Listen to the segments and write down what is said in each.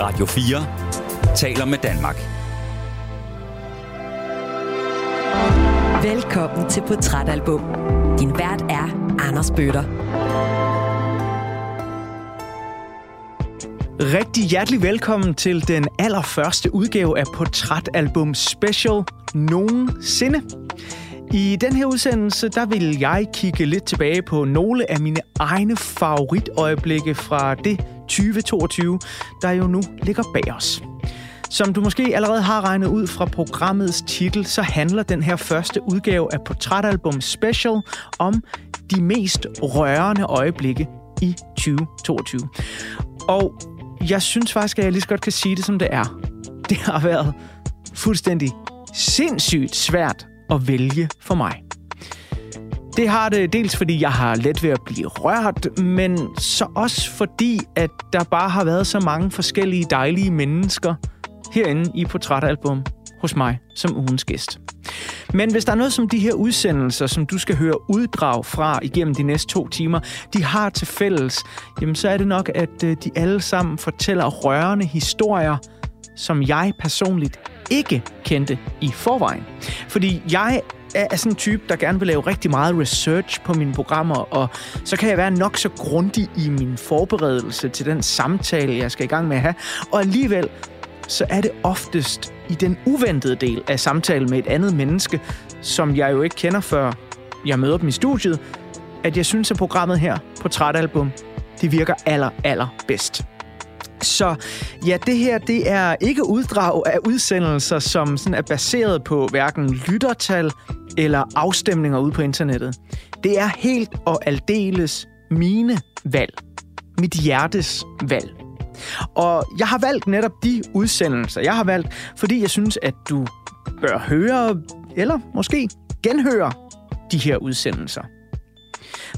Radio 4 taler med Danmark. Velkommen til Portrætalbum. Din vært er Anders Bøtter. Rigtig hjertelig velkommen til den allerførste udgave af Portrætalbum Special nogensinde. I den her udsendelse, der vil jeg kigge lidt tilbage på nogle af mine egne favoritøjeblikke fra det 2022, der jo nu ligger bag os. Som du måske allerede har regnet ud fra programmets titel, så handler den her første udgave af Portrætalbum Special om de mest rørende øjeblikke i 2022. Og jeg synes faktisk, at jeg lige så godt kan sige det, som det er. Det har været fuldstændig sindssygt svært at vælge for mig. Det har det dels fordi, jeg har let ved at blive rørt, men så også fordi, at der bare har været så mange forskellige dejlige mennesker herinde i Portrætalbum hos mig som ugens gæst. Men hvis der er noget som de her udsendelser, som du skal høre uddrag fra igennem de næste to timer, de har til fælles, jamen så er det nok, at øh, de alle sammen fortæller rørende historier, som jeg personligt ikke kendte i forvejen. Fordi jeg er sådan en type, der gerne vil lave rigtig meget research på mine programmer, og så kan jeg være nok så grundig i min forberedelse til den samtale, jeg skal i gang med at have. Og alligevel, så er det oftest i den uventede del af samtalen med et andet menneske, som jeg jo ikke kender før jeg møder dem i studiet, at jeg synes, at programmet her, Portrætalbum, det virker aller, aller bedst. Så ja, det her det er ikke uddrag af udsendelser, som sådan er baseret på hverken lyttertal eller afstemninger ude på internettet. Det er helt og aldeles mine valg. Mit hjertes valg. Og jeg har valgt netop de udsendelser, jeg har valgt, fordi jeg synes, at du bør høre, eller måske genhøre de her udsendelser.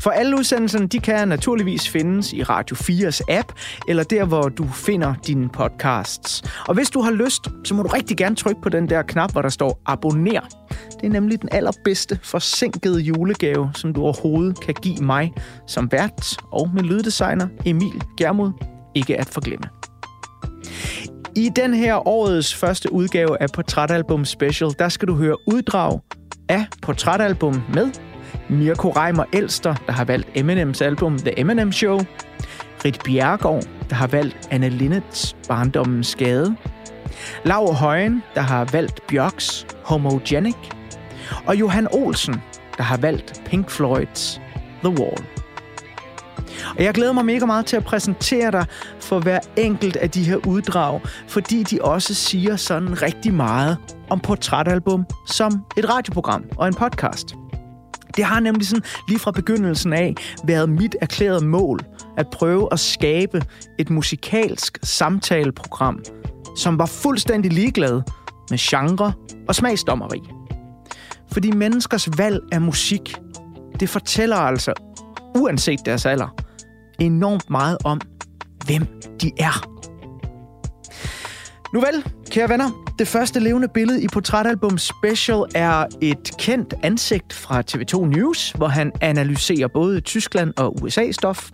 For alle udsendelserne, de kan naturligvis findes i Radio 4's app, eller der, hvor du finder dine podcasts. Og hvis du har lyst, så må du rigtig gerne trykke på den der knap, hvor der står abonner. Det er nemlig den allerbedste forsinkede julegave, som du overhovedet kan give mig som vært og med lyddesigner Emil Germod. Ikke at forglemme. I den her årets første udgave af Portrætalbum Special, der skal du høre uddrag af Portrætalbum med Mirko Reimer Elster, der har valgt Eminems album The Eminem Show. Rit Bjergård, der har valgt Anne Linnets Barndommens Skade. Lav Højen, der har valgt Bjørks Homogenic. Og Johan Olsen, der har valgt Pink Floyds The Wall. Og jeg glæder mig mega meget til at præsentere dig for hver enkelt af de her uddrag, fordi de også siger sådan rigtig meget om portrætalbum som et radioprogram og en podcast. Det har nemlig sådan lige fra begyndelsen af været mit erklærede mål at prøve at skabe et musikalsk samtaleprogram, som var fuldstændig ligeglad med genre og smagsdommeri. Fordi menneskers valg af musik, det fortæller altså, uanset deres alder, enormt meget om, hvem de er. Nu vel, kære venner, det første levende billede i Portrætalbum Special er et kendt ansigt fra TV2 News, hvor han analyserer både Tyskland og USA-stof.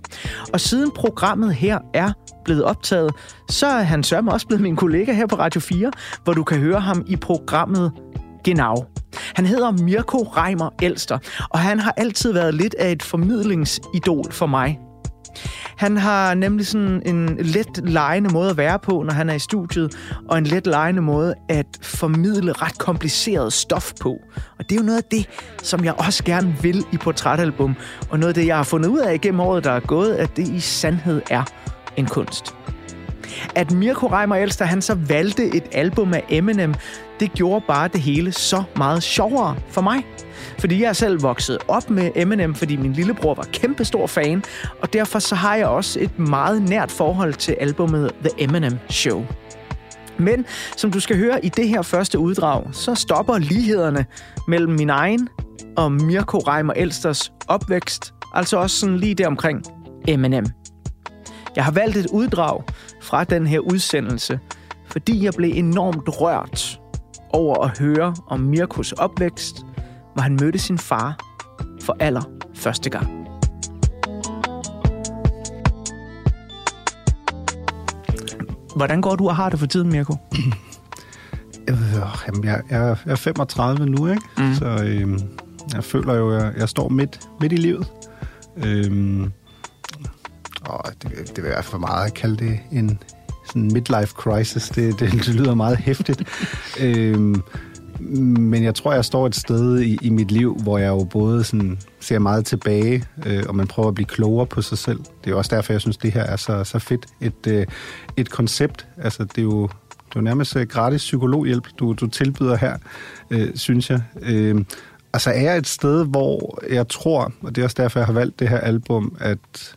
Og siden programmet her er blevet optaget, så er han sørme også blevet min kollega her på Radio 4, hvor du kan høre ham i programmet Genau. Han hedder Mirko Reimer Elster, og han har altid været lidt af et formidlingsidol for mig. Han har nemlig sådan en let lejende måde at være på, når han er i studiet, og en let lejende måde at formidle ret kompliceret stof på. Og det er jo noget af det, som jeg også gerne vil i portrætalbum, og noget af det, jeg har fundet ud af gennem året, der er gået, at det i sandhed er en kunst. At Mirko Reimer Elster, han så valgte et album af Eminem, det gjorde bare det hele så meget sjovere for mig. Fordi jeg er selv vokset op med Eminem, fordi min lillebror var kæmpestor fan, og derfor så har jeg også et meget nært forhold til albumet The Eminem Show. Men som du skal høre i det her første uddrag, så stopper lighederne mellem min egen og Mirko Reimer Elsters opvækst, altså også sådan lige der omkring Eminem. Jeg har valgt et uddrag fra den her udsendelse, fordi jeg blev enormt rørt over at høre om Mirkos opvækst, hvor han mødte sin far for aller første gang. Hvordan går du og har det for tiden, Mirko? Øh, jamen, jeg, jeg, er 35 nu, ikke? Mm. Så øh, jeg føler jo, at jeg, jeg står midt, midt i livet. Øh, og det, det vil være for meget at kalde det en sådan midlife crisis. Det, det, det lyder meget hæftigt. øh, men jeg tror, jeg står et sted i, i mit liv, hvor jeg jo både sådan ser meget tilbage, øh, og man prøver at blive klogere på sig selv. Det er også derfor, jeg synes, det her er så, så fedt. Et, øh, et koncept, altså det er jo, det er jo nærmest øh, gratis psykologhjælp, du, du tilbyder her, øh, synes jeg. Øh, altså er jeg et sted, hvor jeg tror, og det er også derfor, jeg har valgt det her album, at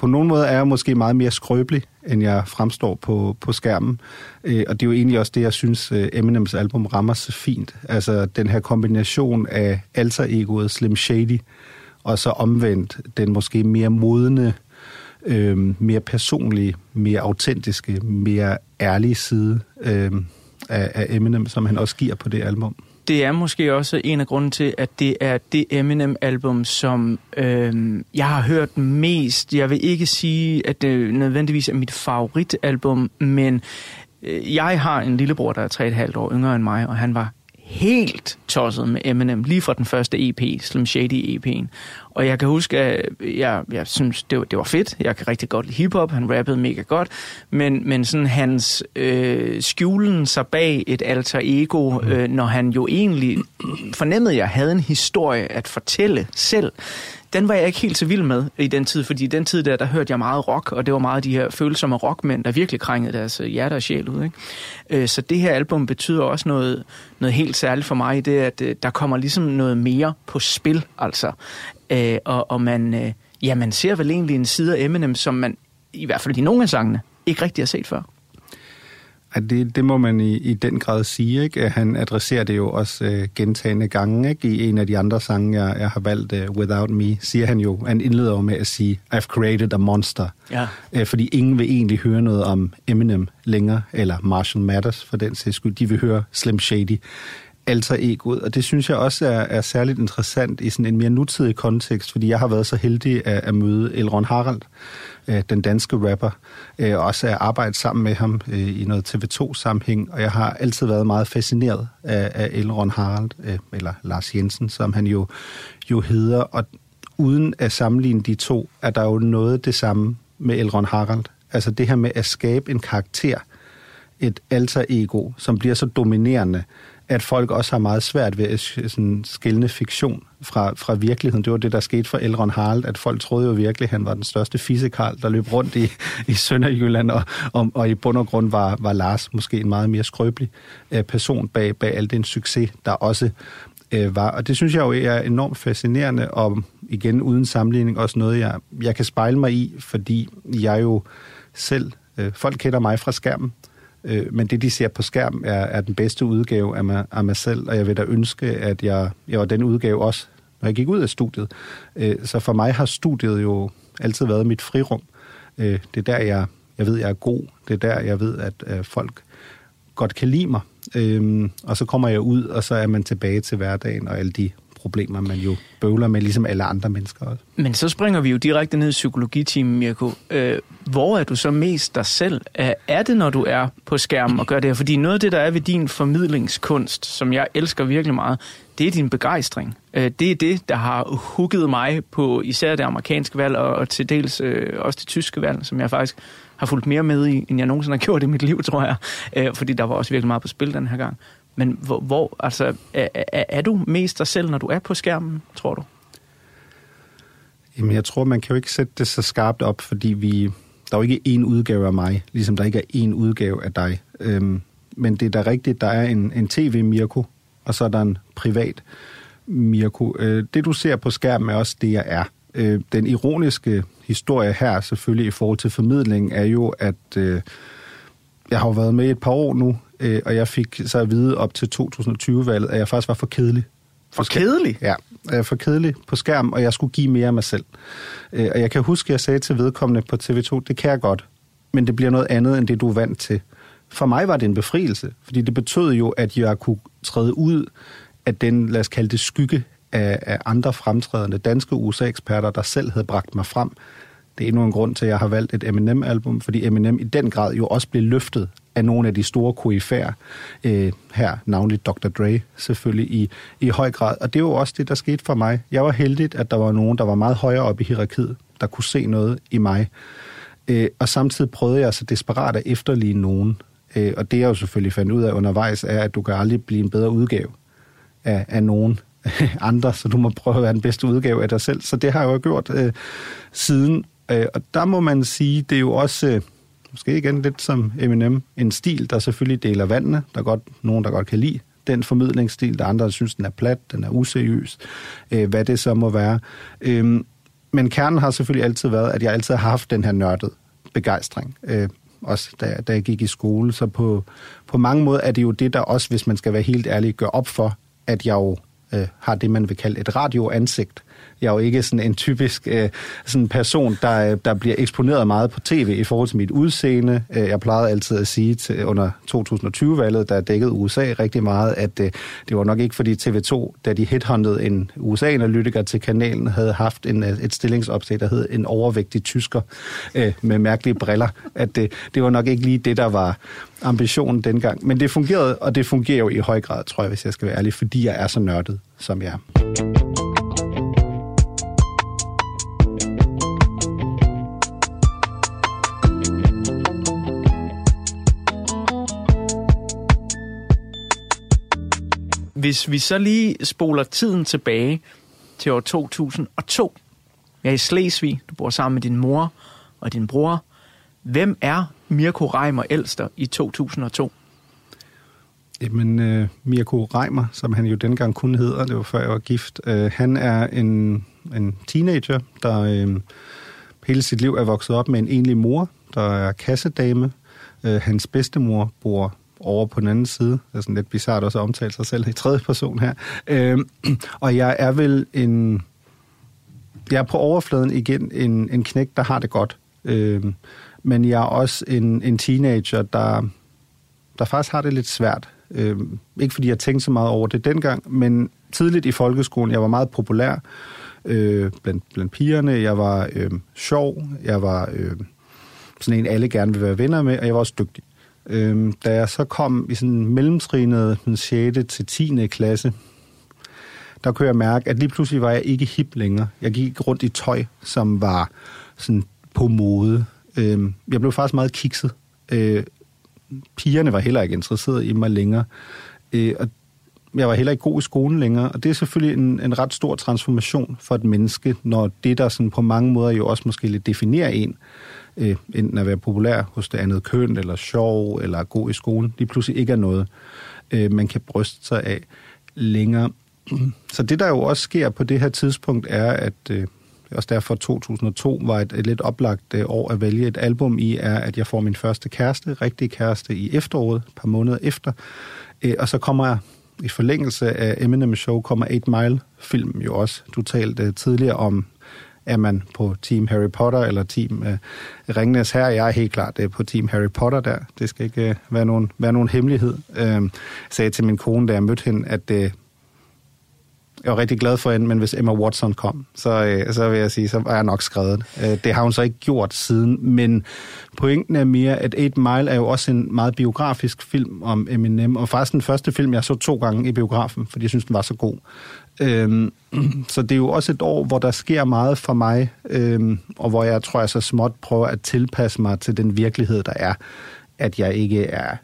på nogen måde er jeg måske meget mere skrøbelig, end jeg fremstår på, på skærmen. Øh, og det er jo egentlig også det, jeg synes, øh, Eminems album rammer så fint. Altså den her kombination af alter-egoet Slim Shady, og så omvendt den måske mere modne, øh, mere personlige, mere autentiske, mere ærlige side øh, af, af Eminem, som han også giver på det album det er måske også en af grunden til, at det er det Eminem-album, som øh, jeg har hørt mest. Jeg vil ikke sige, at det nødvendigvis er mit favoritalbum, men øh, jeg har en lillebror, der er 3,5 år yngre end mig, og han var helt tosset med Eminem, lige fra den første EP, Slim Shady EP'en. Og jeg kan huske, at jeg, jeg synes, det var, det var fedt. Jeg kan rigtig godt lide hiphop. Han rappede mega godt. Men, men sådan hans øh, skjulen sig bag et alter ego, øh, når han jo egentlig fornemmede, jeg havde en historie at fortælle selv den var jeg ikke helt så vild med i den tid, fordi i den tid der, der hørte jeg meget rock, og det var meget de her følsomme rockmænd, der virkelig krængede deres øh, hjerte og sjæl ud. Ikke? Øh, så det her album betyder også noget, noget helt særligt for mig, det er, at øh, der kommer ligesom noget mere på spil, altså. Og, og man, ja, man ser vel egentlig en side af Eminem, som man, i hvert fald i nogle af sangene, ikke rigtig har set før. At det, det må man i, i den grad sige. Ikke? Han adresserer det jo også uh, gentagende gange. Ikke? I en af de andre sange, jeg, jeg har valgt, uh, Without Me, siger han jo, han indleder jo med at sige, I've created a monster. Ja. Uh, fordi ingen vil egentlig høre noget om Eminem længere, eller Marshall Mathers for den sags skyld. De vil høre Slim Shady alter egoet, og det synes jeg også er, er særligt interessant i sådan en mere nutidig kontekst, fordi jeg har været så heldig at, at møde Elron Harald, øh, den danske rapper, øh, og også at arbejde sammen med ham øh, i noget TV2-sammenhæng, og jeg har altid været meget fascineret af, af Elron Harald, øh, eller Lars Jensen, som han jo, jo hedder, og uden at sammenligne de to, er der jo noget det samme med Elron Harald. Altså det her med at skabe en karakter, et alter ego, som bliver så dominerende, at folk også har meget svært ved at sådan, skille fiktion fra, fra virkeligheden. Det var det, der skete for Elrond Harald, at folk troede jo virkelig, at han var den største fisekarl, der løb rundt i, i Sønderjylland, og, og, og i bund og grund var, var Lars måske en meget mere skrøbelig uh, person bag, bag al den succes, der også uh, var. Og det synes jeg jo er enormt fascinerende, og igen uden sammenligning også noget, jeg, jeg kan spejle mig i, fordi jeg jo selv, uh, folk kender mig fra skærmen, Øh, men det, de ser på skærm, er, er den bedste udgave af mig, af mig selv, og jeg vil da ønske, at jeg, jeg var den udgave også, når jeg gik ud af studiet. Øh, så for mig har studiet jo altid været mit frirum. Øh, det er der, jeg, jeg ved, jeg er god. Det er der, jeg ved, at øh, folk godt kan lide mig. Øh, og så kommer jeg ud, og så er man tilbage til hverdagen og alle de problemer, man jo bøvler med, ligesom alle andre mennesker også. Men så springer vi jo direkte ned i psykologitimen, Mirko. Øh, hvor er du så mest dig selv? Er det, når du er på skærmen og gør det her? Fordi noget af det, der er ved din formidlingskunst, som jeg elsker virkelig meget, det er din begejstring. Øh, det er det, der har hugget mig på især det amerikanske valg, og, og til dels øh, også det tyske valg, som jeg faktisk har fulgt mere med i, end jeg nogensinde har gjort i mit liv, tror jeg. Øh, fordi der var også virkelig meget på spil den her gang. Men hvor, hvor altså, er, er, er du mest dig selv, når du er på skærmen, tror du? Jamen, jeg tror, man kan jo ikke sætte det så skarpt op, fordi vi, der er jo ikke én udgave af mig, ligesom der ikke er én udgave af dig. Øhm, men det er da rigtigt, der er en, en tv-Mirko, og så er der en privat Mirko. Øh, det, du ser på skærmen, er også det, jeg er. Øh, den ironiske historie her, selvfølgelig i forhold til formidling, er jo, at øh, jeg har været med et par år nu øh, og jeg fik så at vide op til 2020-valget, at jeg faktisk var for kedelig. For kedelig? Ja, jeg for kedelig på skærm, og jeg skulle give mere af mig selv. Øh, og jeg kan huske, at jeg sagde til vedkommende på TV2, det kan jeg godt, men det bliver noget andet, end det du er vant til. For mig var det en befrielse, fordi det betød jo, at jeg kunne træde ud af den, lad os kalde det, skygge af, af andre fremtrædende danske USA-eksperter, der selv havde bragt mig frem det er endnu en grund til, at jeg har valgt et Eminem-album, fordi Eminem i den grad jo også blev løftet af nogle af de store koryfærer øh, her, navnligt Dr. Dre selvfølgelig i, i høj grad. Og det var også det, der skete for mig. Jeg var heldig, at der var nogen, der var meget højere oppe i hierarkiet, der kunne se noget i mig. Øh, og samtidig prøvede jeg så desperat at efterligne nogen. Øh, og det jeg jo selvfølgelig fandt ud af undervejs, er, at du kan aldrig blive en bedre udgave af, af nogen andre, så du må prøve at være den bedste udgave af dig selv. Så det har jeg jo gjort øh, siden. Øh, og der må man sige, det er jo også... Øh, måske igen lidt som Eminem, en stil, der selvfølgelig deler vandene. Der er godt nogen, der godt kan lide den formidlingsstil, der andre, der synes, den er plat, den er useriøs, øh, hvad det så må være. Øh, men kernen har selvfølgelig altid været, at jeg altid har haft den her nørdet begejstring. Øh, også da, da jeg gik i skole. Så på, på mange måder er det jo det, der også, hvis man skal være helt ærlig, gør op for, at jeg jo øh, har det, man vil kalde et radioansigt. Jeg er jo ikke sådan en typisk øh, sådan person, der, øh, der bliver eksponeret meget på tv i forhold til mit udseende. Øh, jeg plejede altid at sige til, under 2020-valget, der dækkede USA rigtig meget, at øh, det var nok ikke fordi TV2, da de headhuntede en USA-analytiker til kanalen, havde haft en, øh, et stillingsopslag, der hed en overvægtig tysker øh, med mærkelige briller. At det, det var nok ikke lige det, der var ambitionen dengang. Men det fungerede, og det fungerer jo i høj grad, tror jeg, hvis jeg skal være ærlig, fordi jeg er så nørdet, som jeg er. Hvis vi så lige spoler tiden tilbage til år 2002. Jeg er i Slesvig, du bor sammen med din mor og din bror. Hvem er Mirko Reimer Elster i 2002? Jamen, øh, Mirko Reimer, som han jo dengang kun hedder, det var før jeg var gift, øh, han er en, en teenager, der øh, hele sit liv er vokset op med en enlig mor, der er kassedame. Øh, hans bedstemor bor over på den anden side. Det er sådan lidt bizart også at omtale sig selv i tredje person her. Øh, og jeg er vel en... Jeg er på overfladen igen en, en knæk, der har det godt. Øh, men jeg er også en, en teenager, der, der faktisk har det lidt svært. Øh, ikke fordi jeg tænkte så meget over det dengang, men tidligt i folkeskolen, jeg var meget populær øh, blandt, blandt pigerne. Jeg var øh, sjov. Jeg var øh, sådan en, alle gerne vil være venner med, og jeg var også dygtig. Øhm, da jeg så kom i sådan mellemtrinet den 6. til 10. klasse, der kunne jeg mærke, at lige pludselig var jeg ikke hip længere. Jeg gik rundt i tøj, som var sådan på mode. Øhm, jeg blev faktisk meget kikset. Øh, pigerne var heller ikke interesseret i mig længere. Øh, og jeg var heller ikke god i skolen længere, og det er selvfølgelig en, en ret stor transformation for et menneske, når det, der sådan på mange måder jo også måske lidt definerer en, øh, enten at være populær hos det andet køn, eller sjov, eller god i skolen, lige pludselig ikke er noget, øh, man kan bryste sig af længere. Så det, der jo også sker på det her tidspunkt, er, at øh, også derfor 2002 var et, et lidt oplagt øh, år at vælge et album i, er, at jeg får min første kæreste, rigtig kæreste, i efteråret, et par måneder efter. Øh, og så kommer jeg i forlængelse af Eminem Show, kommer 8 Mile-filmen jo også. Du talte øh, tidligere om er man på Team Harry Potter eller Team øh, Ringnes her? Jeg er helt klart det er på Team Harry Potter der. Det skal ikke øh, være, nogen, være nogen hemmelighed. Øh, sagde til min kone, da jeg mødte hende, at øh, jeg var rigtig glad for hende, men hvis Emma Watson kom, så, øh, så vil jeg sige, så var jeg nok skrevet. Øh, det har hun så ikke gjort siden, men pointen er mere, at 8 Mile er jo også en meget biografisk film om Eminem, og faktisk den første film, jeg så to gange i biografen, fordi jeg synes, den var så god. Øhm, så det er jo også et år, hvor der sker meget for mig, øhm, og hvor jeg tror, jeg så småt prøver at tilpasse mig til den virkelighed, der er, at jeg ikke er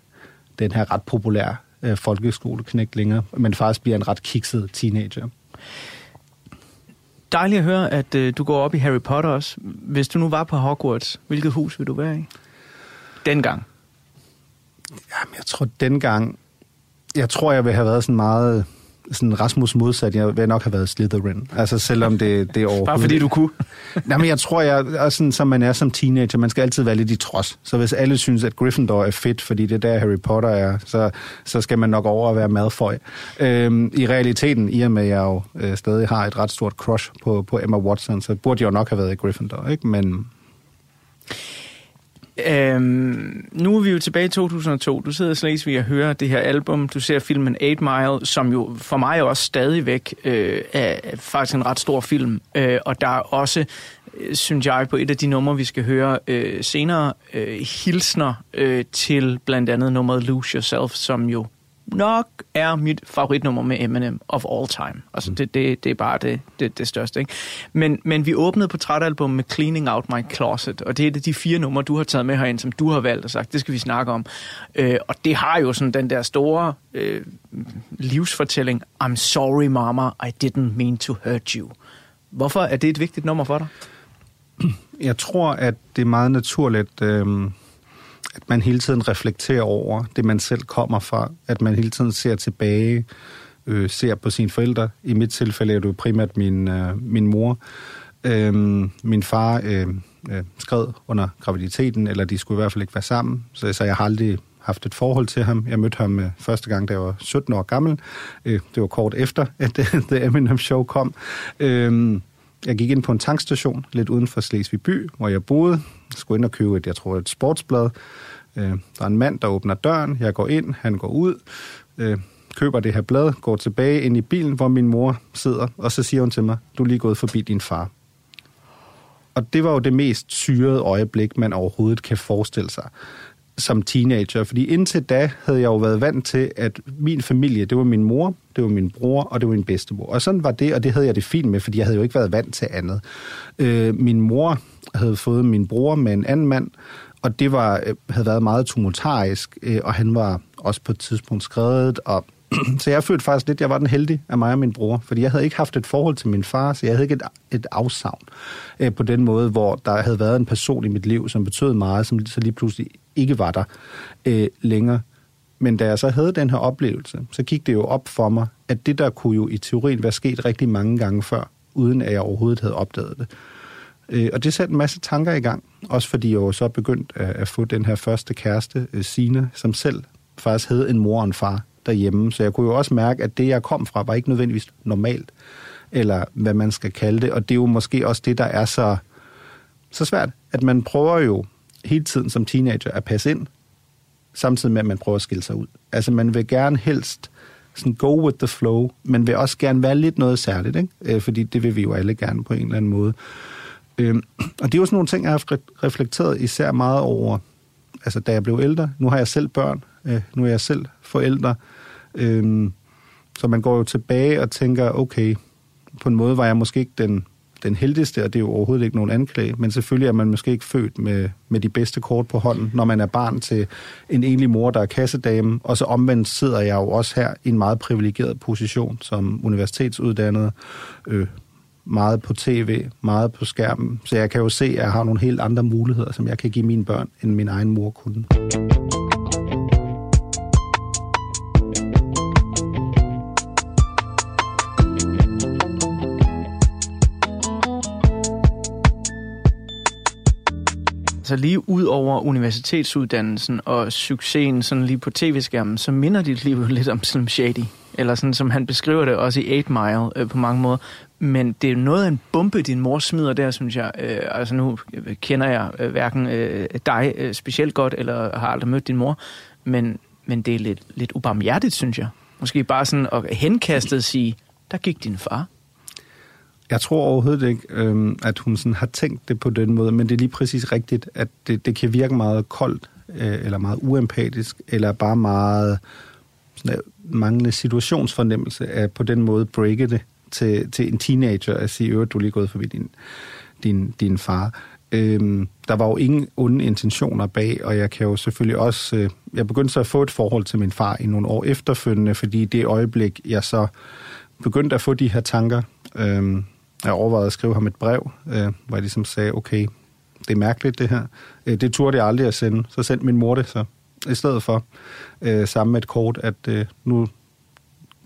den her ret populære øh, folkeskoleknæk længere, men faktisk bliver en ret kikset teenager. Dejligt at høre, at øh, du går op i Harry Potter også. Hvis du nu var på Hogwarts, hvilket hus vil du være i? Dengang. Jamen, jeg tror dengang... Jeg tror, jeg vil have været sådan meget sådan Rasmus modsat, jeg vil nok have været Slytherin. Altså selvom det, det er overhovedet... Bare fordi du kunne? Nej, men jeg tror, jeg er sådan, som man er som teenager, man skal altid være lidt i trods. Så hvis alle synes, at Gryffindor er fedt, fordi det er der Harry Potter er, så, så skal man nok over at være Malfoy. Øhm, I realiteten, i og med at jeg jo øh, stadig har et ret stort crush på, på Emma Watson, så burde jeg jo nok have været i Gryffindor, ikke? Men Øhm, nu er vi jo tilbage i 2002. Du sidder i Slesvig og hører det her album. Du ser filmen 8 Mile, som jo for mig også stadigvæk øh, er faktisk en ret stor film. Øh, og der er også øh, synes jeg, på et af de numre, vi skal høre øh, senere, øh, hilsner øh, til blandt andet nummeret Lose Yourself, som jo nok er mit favoritnummer med Eminem of all time. Altså, det, det, det er bare det, det, det største. Ikke? Men, men vi åbnede portrætalbum med Cleaning Out My Closet, og det er de fire numre, du har taget med herind, som du har valgt og sagt, det skal vi snakke om. Øh, og det har jo sådan den der store øh, livsfortælling, I'm sorry mama, I didn't mean to hurt you. Hvorfor er det et vigtigt nummer for dig? Jeg tror, at det er meget naturligt... Øh at man hele tiden reflekterer over det, man selv kommer fra. At man hele tiden ser tilbage, øh, ser på sine forældre. I mit tilfælde er det jo primært min, øh, min mor. Øh, min far øh, øh, skred under graviditeten, eller de skulle i hvert fald ikke være sammen, så, så jeg har aldrig haft et forhold til ham. Jeg mødte ham øh, første gang, da jeg var 17 år gammel. Øh, det var kort efter, at The Eminem Show kom. Øh, jeg gik ind på en tankstation lidt uden for Slesvig by, hvor jeg boede. Jeg skulle ind og købe et, jeg tror, et sportsblad. Øh, der er en mand, der åbner døren. Jeg går ind, han går ud, øh, køber det her blad, går tilbage ind i bilen, hvor min mor sidder, og så siger hun til mig, du er lige gået forbi din far. Og det var jo det mest syrede øjeblik, man overhovedet kan forestille sig som teenager, fordi indtil da havde jeg jo været vant til, at min familie, det var min mor, det var min bror, og det var min bedstemor. Og sådan var det, og det havde jeg det fint med, fordi jeg havde jo ikke været vant til andet. Øh, min mor havde fået min bror med en anden mand, og det var, øh, havde været meget tumultarisk, øh, og han var også på et tidspunkt skrevet, og så jeg følte faktisk lidt, at jeg var den heldige af mig og min bror, fordi jeg havde ikke haft et forhold til min far, så jeg havde ikke et, et afsavn øh, på den måde, hvor der havde været en person i mit liv, som betød meget, som så lige pludselig ikke var der øh, længere. Men da jeg så havde den her oplevelse, så gik det jo op for mig, at det der kunne jo i teorien være sket rigtig mange gange før, uden at jeg overhovedet havde opdaget det. Øh, og det satte en masse tanker i gang, også fordi jeg jo så begyndte at, at få den her første kæreste, øh, Sine, som selv faktisk havde en mor og en far derhjemme. Så jeg kunne jo også mærke, at det, jeg kom fra, var ikke nødvendigvis normalt, eller hvad man skal kalde det. Og det er jo måske også det, der er så, så svært, at man prøver jo hele tiden som teenager at passe ind, samtidig med, at man prøver at skille sig ud. Altså, man vil gerne helst sådan go with the flow, men vil også gerne være lidt noget særligt, ikke? Øh, fordi det vil vi jo alle gerne på en eller anden måde. Øhm, og det er jo sådan nogle ting, jeg har reflekteret især meget over, altså da jeg blev ældre. Nu har jeg selv børn, øh, nu er jeg selv forældre. Øhm, så man går jo tilbage og tænker, okay, på en måde var jeg måske ikke den, den heldigste, og det er jo overhovedet ikke nogen anklage, men selvfølgelig er man måske ikke født med, med de bedste kort på hånden, når man er barn til en enlig mor, der er kassedame, og så omvendt sidder jeg jo også her i en meget privilegeret position som universitetsuddannet, øh, meget på tv, meget på skærmen, så jeg kan jo se, at jeg har nogle helt andre muligheder, som jeg kan give mine børn, end min egen mor kunne. Så lige ud over universitetsuddannelsen og succesen sådan lige på tv-skærmen, så minder dit liv jo lidt om Slim Shady. Eller sådan som han beskriver det også i 8 Mile øh, på mange måder. Men det er noget af en bombe, din mor smider der, synes jeg. Øh, altså nu kender jeg øh, hverken øh, dig øh, specielt godt, eller har aldrig mødt din mor. Men, men det er lidt, lidt ubarmhjertigt, synes jeg. Måske bare sådan at henkastet sige, der gik din far. Jeg tror overhovedet ikke, øh, at hun sådan har tænkt det på den måde, men det er lige præcis rigtigt, at det, det kan virke meget koldt, øh, eller meget uempatisk, eller bare meget sådan, øh, manglende situationsfornemmelse at på den måde breake det til, til en teenager at sige, at du er lige gået forbi din, din, din far. Øhm, der var jo ingen onde intentioner bag, og jeg kan jo selvfølgelig også... Øh, jeg begyndte så at få et forhold til min far i nogle år efterfølgende, fordi det øjeblik, jeg så begyndte at få de her tanker, øhm, jeg overvejede at skrive ham et brev, øh, hvor jeg ligesom sagde, okay, det er mærkeligt det her. Øh, det turde jeg aldrig at sende. Så sendte min mor det så i stedet for, øh, sammen med et kort, at øh, nu,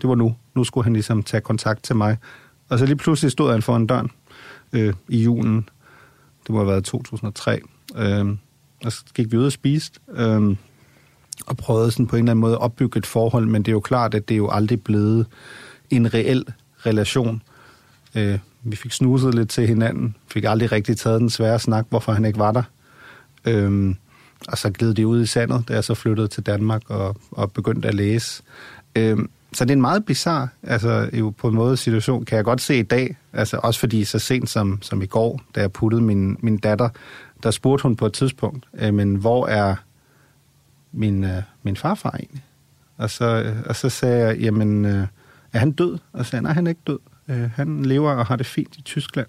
det var nu. Nu skulle han ligesom tage kontakt til mig. Og så lige pludselig stod han foran døren øh, i julen. Det må have været 2003. Øh, og så gik vi ud og spiste. Øh, og prøvede sådan på en eller anden måde at opbygge et forhold, men det er jo klart, at det er jo aldrig blevet en reel relation. Øh, vi fik snuset lidt til hinanden, fik aldrig rigtig taget den svære snak, hvorfor han ikke var der. Øh, og så gled det ud i sandet, da jeg så flyttede til Danmark og, og begyndte at læse. Øh, så det er en meget bizarre, altså jo på en måde situation, kan jeg godt se i dag, altså også fordi så sent som, som i går, da jeg puttede min, min datter, der spurgte hun på et tidspunkt, øh, men hvor er min, øh, min farfar egentlig? Og så, øh, og så sagde jeg, jamen, øh, er han død? Og så sagde jeg, nej, han er ikke død. Øh, han lever og har det fint i Tyskland.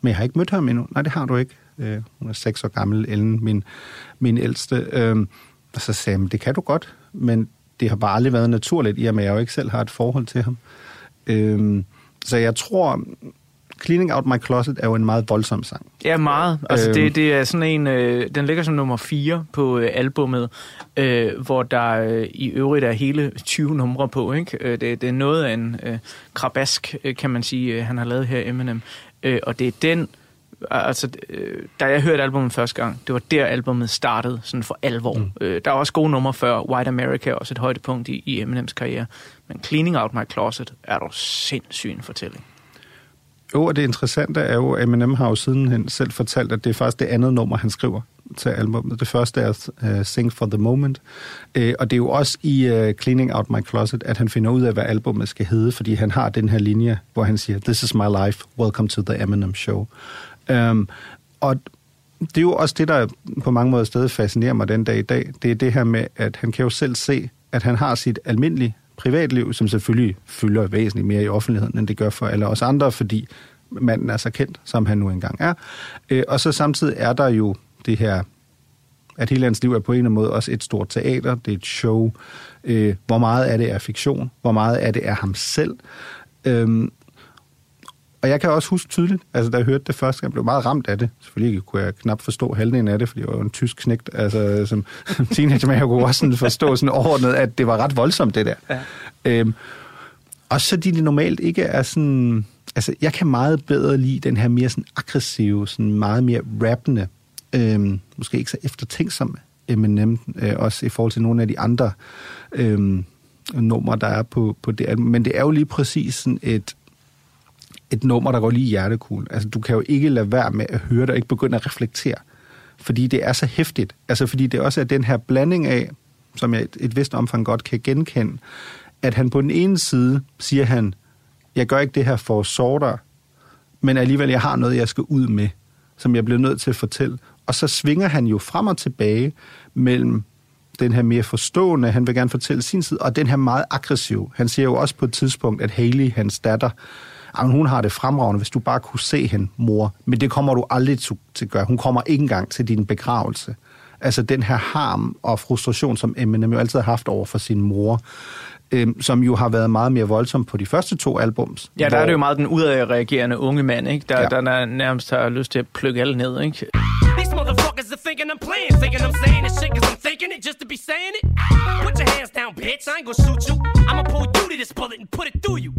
Men jeg har ikke mødt ham endnu. Nej, det har du ikke. Øh, hun er seks år gammel, Ellen, min, min ældste. Øh, og så sagde jeg, det kan du godt, men det har bare aldrig været naturligt, i og med at jeg jo ikke selv har et forhold til ham. Øh, så jeg tror, Cleaning Out My Closet er jo en meget voldsom sang. Ja, meget. Altså, øhm. det, det er sådan en... Øh, den ligger som nummer 4 på øh, albummet, øh, hvor der øh, i øvrigt er hele 20 numre på. Ikke? Øh, det, det er noget af en øh, krabask, øh, kan man sige, øh, han har lavet her, Eminem. Øh, og det er den... Altså, øh, da jeg hørte albumet første gang, det var der albumet startede sådan for alvor. Mm. Øh, der er også gode numre før. White America er også et højdepunkt i, i Eminems karriere. Men Cleaning Out My Closet er dog sindssyg en fortælling. Jo, og det interessante er jo, at Eminem har jo sidenhen selv fortalt, at det er faktisk det andet nummer, han skriver til albumet. Det første er uh, Sing for the Moment. Uh, og det er jo også i uh, Cleaning Out My Closet, at han finder ud af, hvad albumet skal hedde, fordi han har den her linje, hvor han siger, This is my life, welcome to the Eminem Show. Um, og det er jo også det, der på mange måder stadig fascinerer mig den dag i dag. Det er det her med, at han kan jo selv se, at han har sit almindelige privatliv, som selvfølgelig fylder væsentligt mere i offentligheden, end det gør for alle os andre, fordi manden er så kendt, som han nu engang er. Øh, og så samtidig er der jo det her, at hele hans liv er på en eller anden måde også et stort teater, det er et show. Øh, hvor meget af det er fiktion? Hvor meget af det er ham selv? Øhm, og jeg kan også huske tydeligt, altså da jeg hørte det første gang, jeg blev meget ramt af det. Selvfølgelig kunne jeg knap forstå halvdelen af det, fordi jeg var en tysk knægt. Altså som teenager, men jeg kunne også sådan forstå sådan overordnet, at det var ret voldsomt, det der. Ja. Øhm, og så de, normalt ikke er sådan... Altså, jeg kan meget bedre lide den her mere sådan aggressive, sådan meget mere rappende, øhm, måske ikke så eftertænksomme Eminem, øh, også i forhold til nogle af de andre øhm, numre, der er på, på det Men det er jo lige præcis sådan et et nummer, der går lige i hjertekuglen. Altså, du kan jo ikke lade være med at høre det og ikke begynde at reflektere. Fordi det er så hæftigt. Altså, fordi det også er den her blanding af, som jeg et, et vist omfang godt kan genkende, at han på den ene side siger han, jeg gør ikke det her for sorter, men alligevel, jeg har noget, jeg skal ud med, som jeg bliver nødt til at fortælle. Og så svinger han jo frem og tilbage mellem den her mere forstående, han vil gerne fortælle sin side, og den her meget aggressiv. Han siger jo også på et tidspunkt, at Haley, hans datter, at hun har det fremragende, hvis du bare kunne se hende, mor. Men det kommer du aldrig til at gøre. Hun kommer ikke engang til din begravelse. Altså den her harm og frustration, som Eminem jo altid har haft over for sin mor, øhm, som jo har været meget mere voldsom på de første to albums. Ja, der hvor... er det jo meget den udadreagerende unge mand, ikke? Der, ja. der nærmest har lyst til at plukke alle ned, ikke? These motherfuckers are thinking I'm playing, thinking I'm saying this shit cause I'm thinking it just to be saying it. Put your hands down, bitch, I ain't gonna shoot you. I'ma pull you to this bullet and put it through you.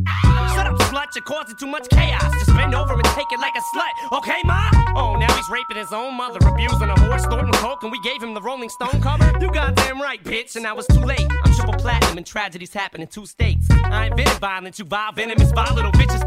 Shut up, slut, you're causing too much chaos. Just bend over and take it like a slut, okay, ma? Oh, now he's raping his own mother, abusing a horse, snorting coke, and we gave him the Rolling Stone cover? You goddamn right, bitch, and now it's too late. I'm triple platinum and tragedies happen in two states. I invented violence, you vile venomous, vile little bitches,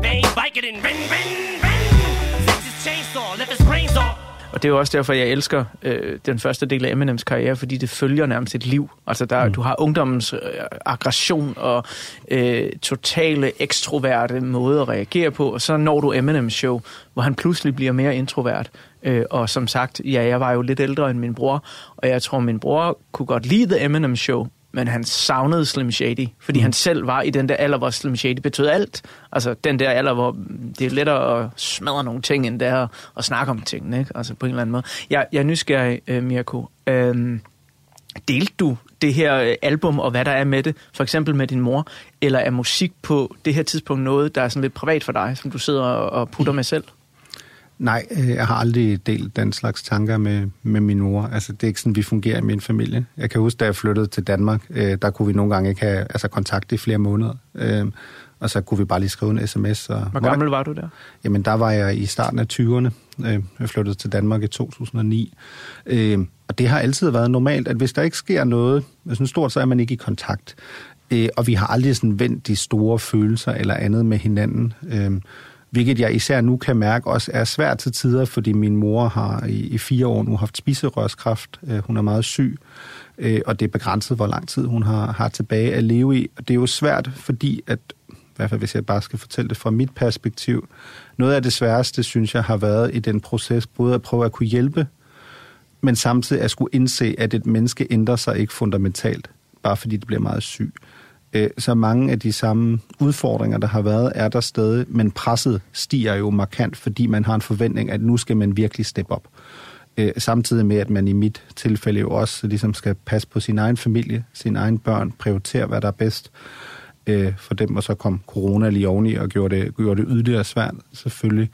it and bang, bang, bang. Takes his chainsaw, left his brains off. Og det er jo også derfor, jeg elsker øh, den første del af Eminems karriere, fordi det følger nærmest et liv. Altså, der, mm. du har ungdommens øh, aggression og øh, totale ekstroverte måde at reagere på, og så når du Eminems show, hvor han pludselig bliver mere introvert. Øh, og som sagt, ja, jeg var jo lidt ældre end min bror, og jeg tror, min bror kunne godt lide The Eminem Show, men han savnede Slim Shady, fordi mm. han selv var i den der alder, hvor Slim Shady betød alt. Altså den der alder, hvor det er lettere at smadre nogle ting, end det er at snakke om tingene, ikke? Altså på en eller anden måde. Jeg, jeg er nysgerrig, uh, Mirko. Uh, delte du det her øh, album, og hvad der er med det, for eksempel med din mor, eller er musik på det her tidspunkt noget, der er sådan lidt privat for dig, som du sidder og putter med selv? Nej, øh, jeg har aldrig delt den slags tanker med, med min mor. Altså, det er ikke sådan, vi fungerer i min familie. Jeg kan huske, da jeg flyttede til Danmark, øh, der kunne vi nogle gange ikke have altså, kontakt i flere måneder. Øh, og så kunne vi bare lige skrive en sms. Og, Hvor gammel var du der? Jamen, der var jeg i starten af 20'erne. Øh, jeg flyttede til Danmark i 2009. Øh, og det har altid været normalt, at hvis der ikke sker noget, sådan stort, så er man ikke i kontakt. Øh, og vi har aldrig sådan vendt de store følelser eller andet med hinanden. Øh, hvilket jeg især nu kan mærke også er svært til tider, fordi min mor har i, i fire år nu haft spiserørskræft. Øh, hun er meget syg, øh, og det er begrænset, hvor lang tid hun har, har tilbage at leve i. Og det er jo svært, fordi at, i hvert fald hvis jeg bare skal fortælle det fra mit perspektiv, noget af det sværeste, synes jeg, har været i den proces, både at prøve at kunne hjælpe, men samtidig at skulle indse, at et menneske ændrer sig ikke fundamentalt, bare fordi det bliver meget syg. Øh, så mange af de samme udfordringer, der har været, er der stadig, men presset stiger jo markant, fordi man har en forventning, at nu skal man virkelig steppe op. Øh, samtidig med, at man i mit tilfælde jo også ligesom skal passe på sin egen familie, sine egne børn, prioritere, hvad der er bedst øh, for dem, og så kom corona lige oveni og gjorde det, gjorde det yderligere svært, selvfølgelig.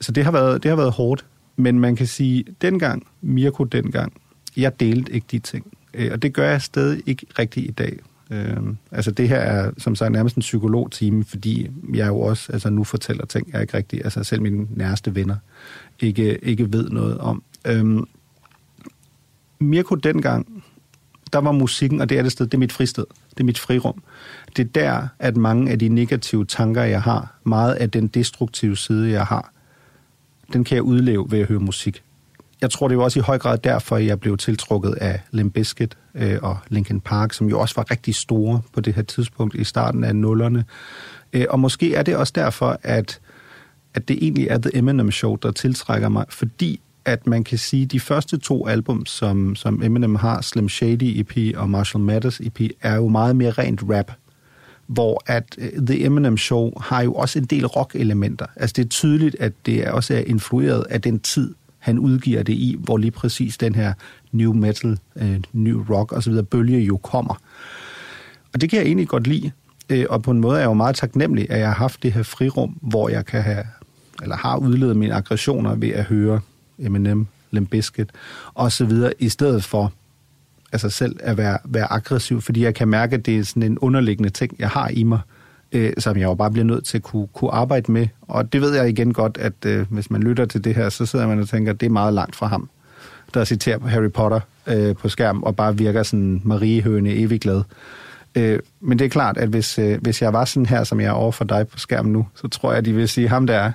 Så det har, været, det har været hårdt, men man kan sige, dengang, Mirko dengang, jeg delte ikke de ting. Øh, og det gør jeg stadig ikke rigtigt i dag. Øh, altså det her er som sagt nærmest en psykologtime, fordi jeg jo også altså nu fortæller ting, jeg ikke rigtig, altså selv mine nærmeste venner ikke, ikke ved noget om. Øh, Mirko dengang, der var musikken, og det er det sted, det er mit fristed, det er mit frirum. Det er der, at mange af de negative tanker, jeg har, meget af den destruktive side, jeg har, den kan jeg udleve ved at høre musik jeg tror, det var også i høj grad derfor, jeg blev tiltrukket af Limp Bizkit øh, og Linkin Park, som jo også var rigtig store på det her tidspunkt i starten af nullerne. Øh, og måske er det også derfor, at, at det egentlig er The Eminem Show, der tiltrækker mig, fordi at man kan sige, at de første to album, som, som Eminem har, Slim Shady EP og Marshall Mathers EP, er jo meget mere rent rap hvor at øh, The Eminem Show har jo også en del rock-elementer. Altså det er tydeligt, at det også er influeret af den tid, han udgiver det i, hvor lige præcis den her new metal, øh, new rock osv. bølge jo kommer. Og det kan jeg egentlig godt lide, øh, og på en måde er jeg jo meget taknemmelig, at jeg har haft det her frirum, hvor jeg kan have, eller har udledet mine aggressioner ved at høre Eminem, Limp Bizkit og så videre, i stedet for altså selv at være, være aggressiv, fordi jeg kan mærke, at det er sådan en underliggende ting, jeg har i mig, øh, Øh, som jeg jo bare bliver nødt til at kunne, kunne arbejde med. Og det ved jeg igen godt, at øh, hvis man lytter til det her, så sidder man og tænker, at det er meget langt fra ham, der citerer på Harry Potter øh, på skærm, og bare virker sådan mariehøne evig glad. Øh, men det er klart, at hvis, øh, hvis jeg var sådan her, som jeg er over for dig på skærmen nu, så tror jeg, at de vil sige, ham der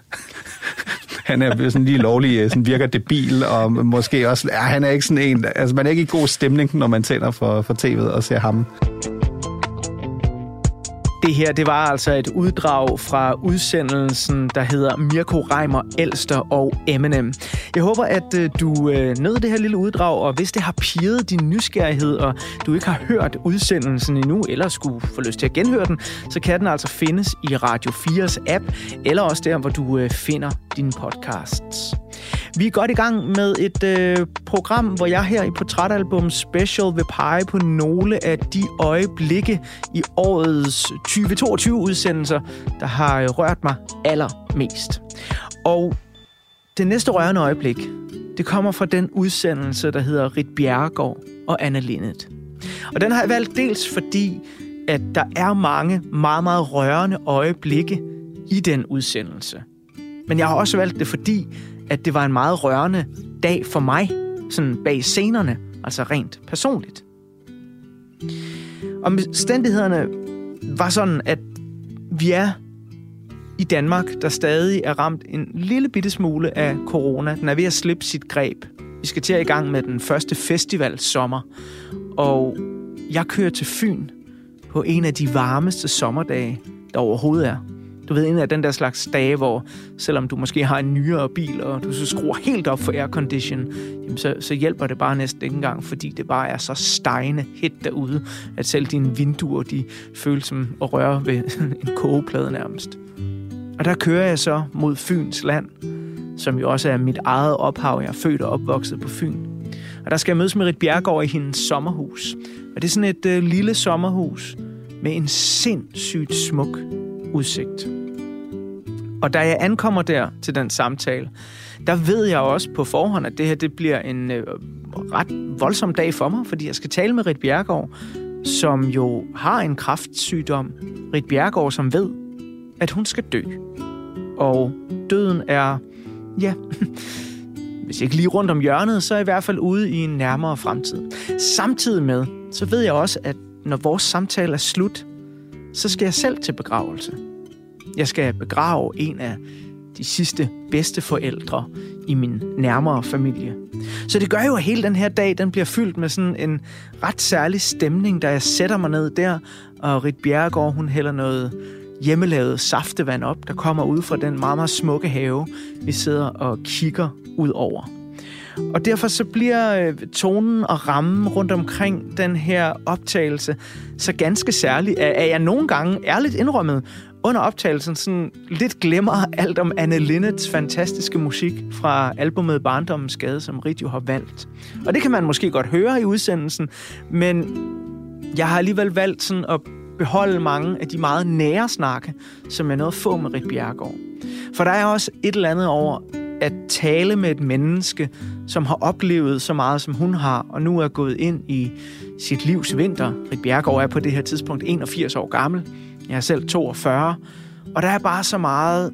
han er sådan lige lovlig, øh, sådan virker debil, og måske også, ja, han er ikke sådan en, altså man er ikke i god stemning, når man tænder for, for tv'et og ser ham. Det her, det var altså et uddrag fra udsendelsen, der hedder Mirko Reimer, Elster og Eminem. Jeg håber, at øh, du øh, nød det her lille uddrag, og hvis det har pirret din nysgerrighed, og du ikke har hørt udsendelsen endnu, eller skulle få lyst til at genhøre den, så kan den altså findes i Radio 4's app, eller også der, hvor du øh, finder dine podcasts. Vi er godt i gang med et øh, program, hvor jeg her i Portrætalbum Special vil pege på nogle af de øjeblikke i årets 2022-udsendelser, der har øh, rørt mig allermest. Og det næste rørende øjeblik, det kommer fra den udsendelse, der hedder Rit Bjerregaard og Anna Lindet. Og den har jeg valgt dels fordi, at der er mange meget, meget rørende øjeblikke i den udsendelse. Men jeg har også valgt det, fordi at det var en meget rørende dag for mig, sådan bag scenerne, altså rent personligt. Omstændighederne var sådan, at vi er i Danmark, der stadig er ramt en lille bitte smule af corona. Den er ved at slippe sit greb. Vi skal til at i gang med den første festival sommer, og jeg kører til Fyn på en af de varmeste sommerdage, der overhovedet er. Du ved, en af den der slags dage, hvor selvom du måske har en nyere bil, og du så skruer helt op for aircondition, jamen så, så hjælper det bare næsten ikke engang, fordi det bare er så stejende hit derude, at selv dine vinduer, de føles som at røre ved en kogeplade nærmest. Og der kører jeg så mod Fyns land, som jo også er mit eget ophav. Jeg er født og opvokset på Fyn. Og der skal jeg mødes med Rit Bjergård i hendes sommerhus. Og det er sådan et øh, lille sommerhus med en sindssygt smuk udsigt. Og da jeg ankommer der til den samtale, der ved jeg også på forhånd, at det her det bliver en øh, ret voldsom dag for mig, fordi jeg skal tale med Rit Bjergård, som jo har en kraftsygdom. Rit Bjergård, som ved, at hun skal dø. Og døden er, ja, hvis ikke lige rundt om hjørnet, så i hvert fald ude i en nærmere fremtid. Samtidig med, så ved jeg også, at når vores samtale er slut, så skal jeg selv til begravelse. Jeg skal begrave en af de sidste bedste forældre i min nærmere familie. Så det gør jo, at hele den her dag, den bliver fyldt med sådan en ret særlig stemning, da jeg sætter mig ned der, og Rit Bjerregaard, hun hælder noget hjemmelavet saftevand op, der kommer ud fra den meget, meget smukke have, vi sidder og kigger ud over. Og derfor så bliver øh, tonen og rammen rundt omkring den her optagelse så ganske særlig, at jeg nogle gange, ærligt indrømmet, under optagelsen sådan lidt glemmer alt om Anne Linnets fantastiske musik fra albumet Barndommens Skade, som Ridio har valgt. Og det kan man måske godt høre i udsendelsen, men jeg har alligevel valgt sådan at beholde mange af de meget nære snakke, som jeg nåede at få med Rit Bjergård. For der er også et eller andet over at tale med et menneske, som har oplevet så meget, som hun har, og nu er gået ind i sit livs vinter. Rit Bjergård er på det her tidspunkt 81 år gammel. Jeg er selv 42. Og der er bare så meget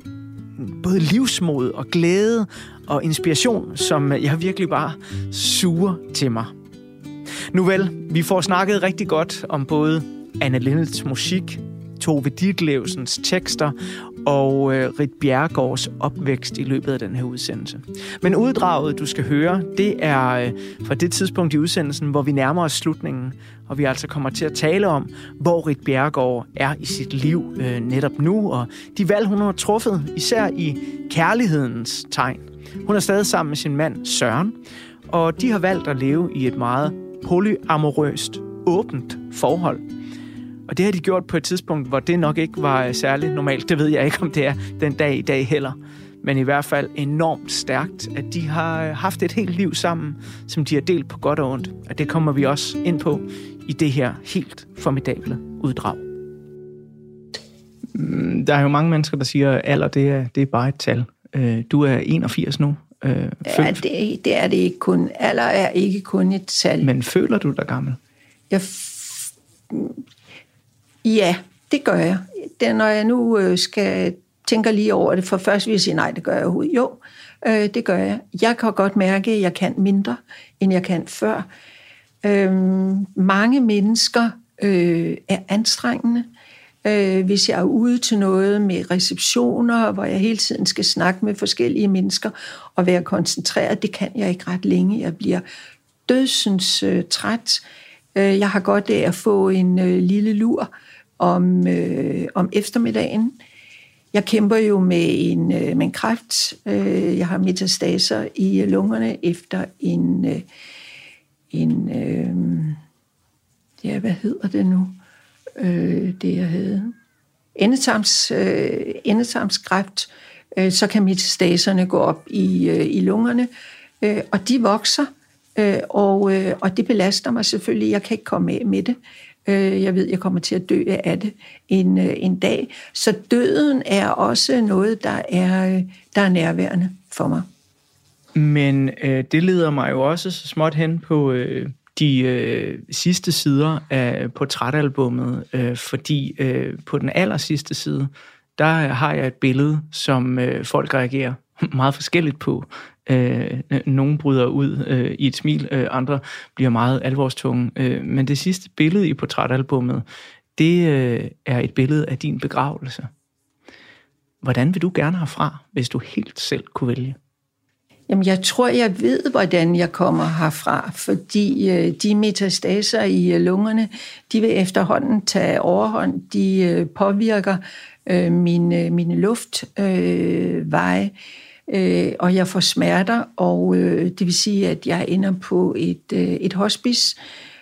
både livsmod og glæde og inspiration, som jeg virkelig bare suger til mig. Nu vel, vi får snakket rigtig godt om både Anne Lindets musik, Tove Ditlevsens tekster og øh, Rit Bjergårds opvækst i løbet af den her udsendelse. Men uddraget, du skal høre, det er øh, fra det tidspunkt i udsendelsen, hvor vi nærmer os slutningen, og vi altså kommer til at tale om, hvor Rit Bjergård er i sit liv øh, netop nu, og de valg, hun har truffet, især i kærlighedens tegn. Hun er stadig sammen med sin mand Søren, og de har valgt at leve i et meget polyamorøst, åbent forhold. Og det har de gjort på et tidspunkt, hvor det nok ikke var særlig normalt. Det ved jeg ikke, om det er den dag i dag heller. Men i hvert fald enormt stærkt, at de har haft et helt liv sammen, som de har delt på godt og ondt. Og det kommer vi også ind på i det her helt formidable uddrag. Mm, der er jo mange mennesker, der siger, at alder det er, det er bare et tal. Øh, du er 81 nu. Øh, ja, det, det er det ikke kun. Alder er ikke kun et tal. Men føler du dig gammel? Jeg Ja, det gør jeg. Det, når jeg nu øh, skal tænker lige over det, for først vil jeg sige, nej, det gør jeg overhovedet. Jo, øh, det gør jeg. Jeg kan godt mærke, at jeg kan mindre, end jeg kan før. Øh, mange mennesker øh, er anstrengende. Øh, hvis jeg er ude til noget med receptioner, hvor jeg hele tiden skal snakke med forskellige mennesker og være koncentreret, det kan jeg ikke ret længe. Jeg bliver dødsens øh, træt. Øh, jeg har godt af at få en øh, lille lur om, øh, om eftermiddagen. Jeg kæmper jo med en, øh, med en kræft. Øh, jeg har metastaser i øh, lungerne efter en, øh, en øh, ja, hvad hedder det nu? Øh, det jeg havde. Endetarms, øh, endetarmskræft. Øh, så kan metastaserne gå op i, øh, i lungerne, øh, og de vokser, øh, og, øh, og det belaster mig selvfølgelig. Jeg kan ikke komme af med det. Øh, jeg ved, jeg kommer til at dø af det en, øh, en dag. Så døden er også noget, der er, øh, der er nærværende for mig. Men øh, det leder mig jo også så småt hen på øh, de øh, sidste sider af portrætalbummet, øh, fordi øh, på den aller sidste side, der har jeg et billede, som øh, folk reagerer meget forskelligt på. Øh, nogle bryder ud øh, i et smil, øh, andre bliver meget alvorstunge. Øh, men det sidste billede i portrætalbummet, det øh, er et billede af din begravelse. Hvordan vil du gerne herfra, hvis du helt selv kunne vælge? Jamen, jeg tror, jeg ved, hvordan jeg kommer herfra, fordi øh, de metastaser i øh, lungerne, de vil efterhånden tage overhånd. De øh, påvirker øh, mine, øh, mine luftveje. Øh, øh, og jeg får smerter, og øh, det vil sige, at jeg ender på et, øh, et hospice,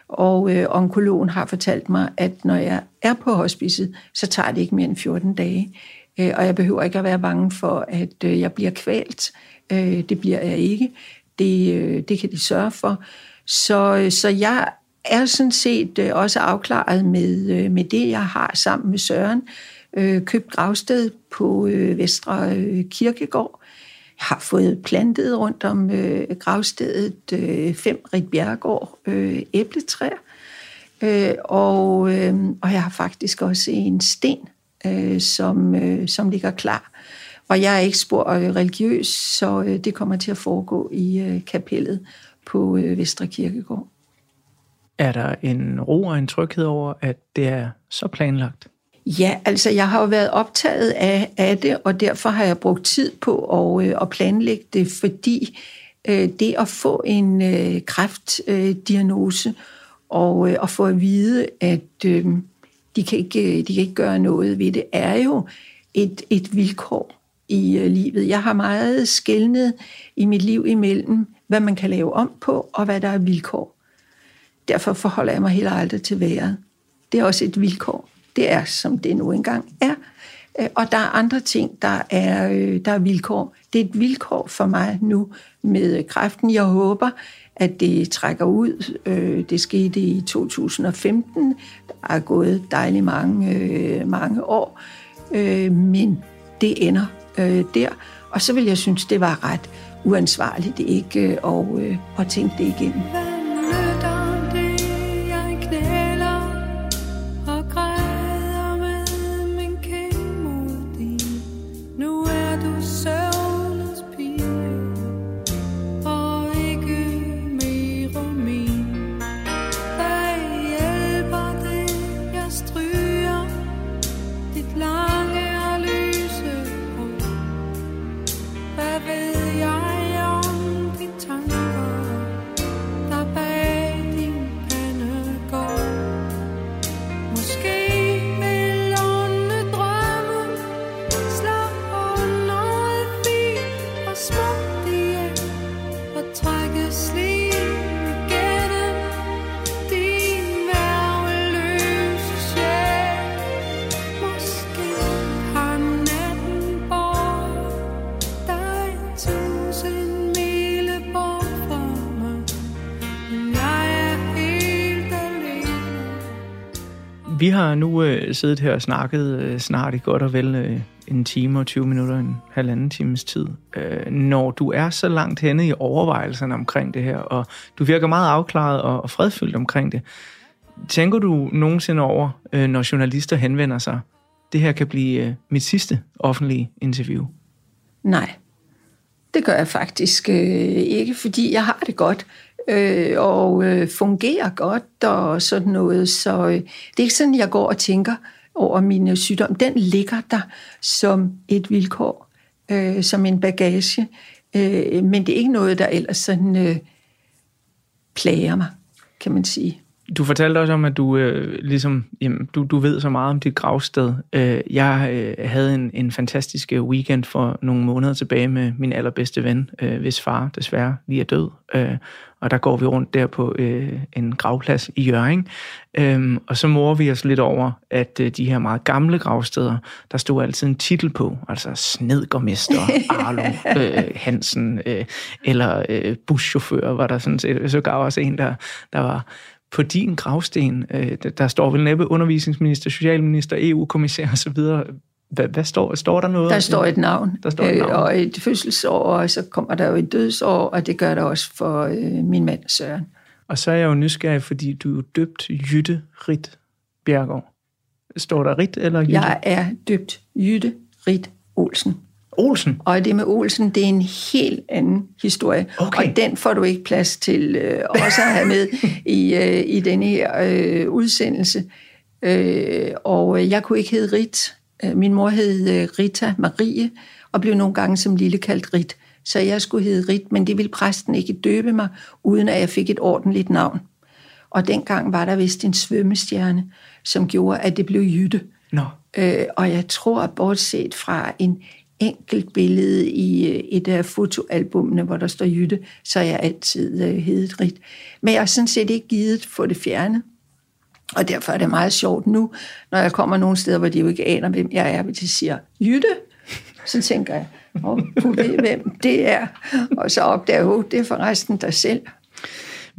og øh, onkologen har fortalt mig, at når jeg er på hospicet, så tager det ikke mere end 14 dage, øh, og jeg behøver ikke at være bange for, at øh, jeg bliver kvalt. Øh, det bliver jeg ikke. Det, øh, det kan de sørge for. Så, øh, så jeg er sådan set øh, også afklaret med, øh, med det, jeg har sammen med Søren. Øh, købt gravsted på øh, Vestre øh, Kirkegård, har fået plantet rundt om øh, gravstedet øh, fem Rit Bjergård øh, æbletræer. Øh, og, øh, og jeg har faktisk også en sten, øh, som, øh, som ligger klar. Og jeg er ikke spor øh, religiøs, så øh, det kommer til at foregå i øh, kapellet på øh, Vestre Kirkegård. Er der en ro og en tryghed over, at det er så planlagt? Ja, altså jeg har jo været optaget af, af det, og derfor har jeg brugt tid på at, øh, at planlægge det, fordi øh, det at få en øh, kræftdiagnose øh, og øh, at få at vide, at øh, de, kan ikke, øh, de kan ikke gøre noget ved det, er jo et, et vilkår i øh, livet. Jeg har meget skældnet i mit liv imellem, hvad man kan lave om på, og hvad der er vilkår. Derfor forholder jeg mig heller aldrig til vejret. Det er også et vilkår. Det er, som det nu engang er. Øh, og der er andre ting, der er, øh, der er vilkår. Det er et vilkår for mig nu med øh, kræften. Jeg håber, at det trækker ud. Det skete i 2015. Der er gået dejligt mange, mange år. Men det ender der. Og så vil jeg synes, det var ret uansvarligt ikke at, at tænke det igennem. Vi har nu øh, siddet her og snakket øh, snart i godt og vel øh, en time og 20 minutter, en halvanden times tid. Øh, når du er så langt henne i overvejelserne omkring det her, og du virker meget afklaret og, og fredfyldt omkring det, tænker du nogensinde over, øh, når journalister henvender sig, det her kan blive øh, mit sidste offentlige interview? Nej, det gør jeg faktisk øh, ikke, fordi jeg har det godt øh, og øh, fungerer godt og sådan noget. Så øh, det er ikke sådan, jeg går og tænker over min øh, sygdom. Den ligger der som et vilkår, øh, som en bagage. Øh, men det er ikke noget, der ellers sådan øh, plager mig, kan man sige. Du fortalte også om, at du øh, ligesom, jamen, du, du ved så meget om dit gravsted. Øh, jeg øh, havde en, en fantastisk øh, weekend for nogle måneder tilbage med min allerbedste ven, øh, hvis far desværre lige er død. Øh, og der går vi rundt der på øh, en gravplads i Jørgen. Øh, og så morer vi os lidt over, at øh, de her meget gamle gravsteder, der stod altid en titel på, altså snedgårmester Arlo øh, Hansen, øh, eller øh, buschauffør, var der sådan set så gav også en, der, der var på din gravsten, øh, der står vel næppe undervisningsminister, socialminister, EU-kommissær osv., hvad, hvad står, står der noget? Der står et navn, der står et navn. Øh, og et fødselsår, og så kommer der jo et dødsår, og det gør der også for øh, min mand Søren. Og så er jeg jo nysgerrig, fordi du er døbt Jytte Rit Bjergård. Står der Rit eller Jytte? Jeg er døbt Jytte Rit Olsen. Olsen? Og det med Olsen, det er en helt anden historie. Okay. Og den får du ikke plads til øh, også at have med i, øh, i denne her øh, udsendelse. Øh, og jeg kunne ikke hedde Rit. Øh, min mor hed øh, Rita Marie, og blev nogle gange som lille kaldt Rit. Så jeg skulle hedde Rit, men det ville præsten ikke døbe mig, uden at jeg fik et ordentligt navn. Og dengang var der vist en svømmestjerne, som gjorde, at det blev Jytte. No. Øh, og jeg tror, bortset fra en enkelt billede i øh, et af fotoalbumene, hvor der står Jytte, så er jeg altid øh, heddet Men jeg har sådan set ikke givet få det fjernet. Og derfor er det meget sjovt nu, når jeg kommer nogle steder, hvor de jo ikke aner, hvem jeg er, hvis de siger, Jytte, så tænker jeg, oh, du ved, hvem det er. Og så opdager jeg, oh, det er forresten dig selv.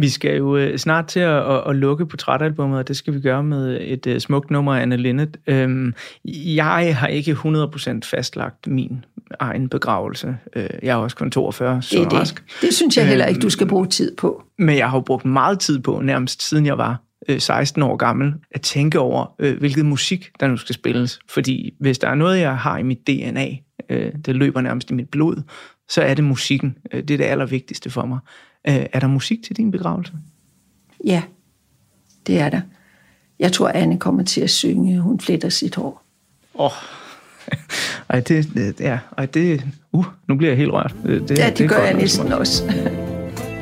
Vi skal jo øh, snart til at, at, at lukke portrætalbummet, og det skal vi gøre med et uh, smukt nummer af Anne Linnet. Øhm, jeg har ikke 100% fastlagt min egen begravelse. Øh, jeg er også kun 42, så det, det. det synes jeg heller ikke, du skal bruge tid på. Men jeg har brugt meget tid på, nærmest siden jeg var 16 år gammel, at tænke over, hvilket musik, der nu skal spilles. Fordi hvis der er noget, jeg har i mit DNA, det løber nærmest i mit blod, så er det musikken. Det er det allervigtigste for mig. Er der musik til din begravelse? Ja, det er der. Jeg tror, Anne kommer til at synge, hun fletter sit hår. Åh, oh. ej, det, ja, ej, det, uh, nu bliver jeg helt rørt. Det, det, ja, det, det gør godt, jeg næsten også.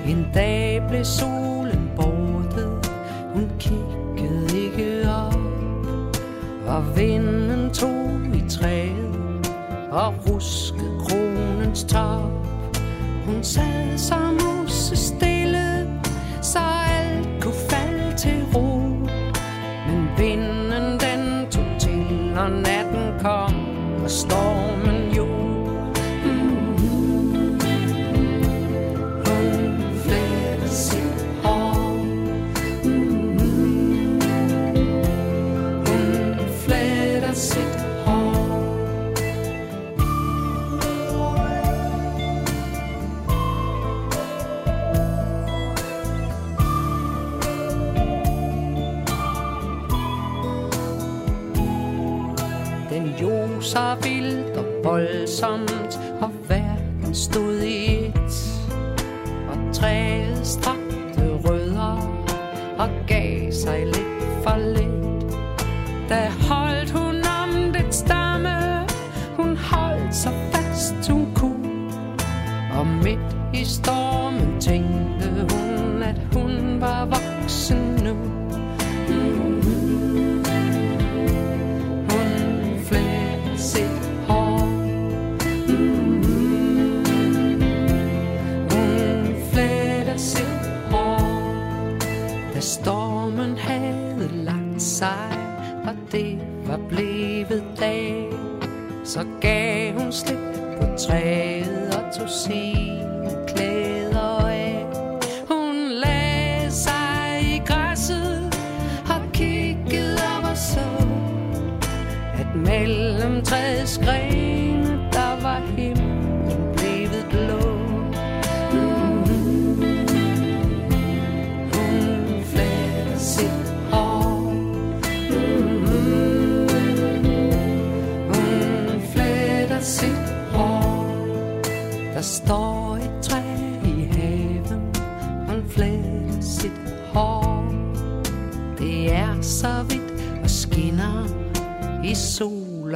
en dag blev solen bortet, hun kiggede ikke op, og vinden tog i træet, og ruskede kronens top. Hun sad som så stille, så alt kunne falde til ro. Men vinden den tog til, og natten kom, og stormen så vildt og voldsomt, stormen havde lagt sig, og det var blevet dag, så gav hun slip på træet og tog sine klæder af. Hun lagde sig i græsset og kiggede op og så, at mellem træets grene,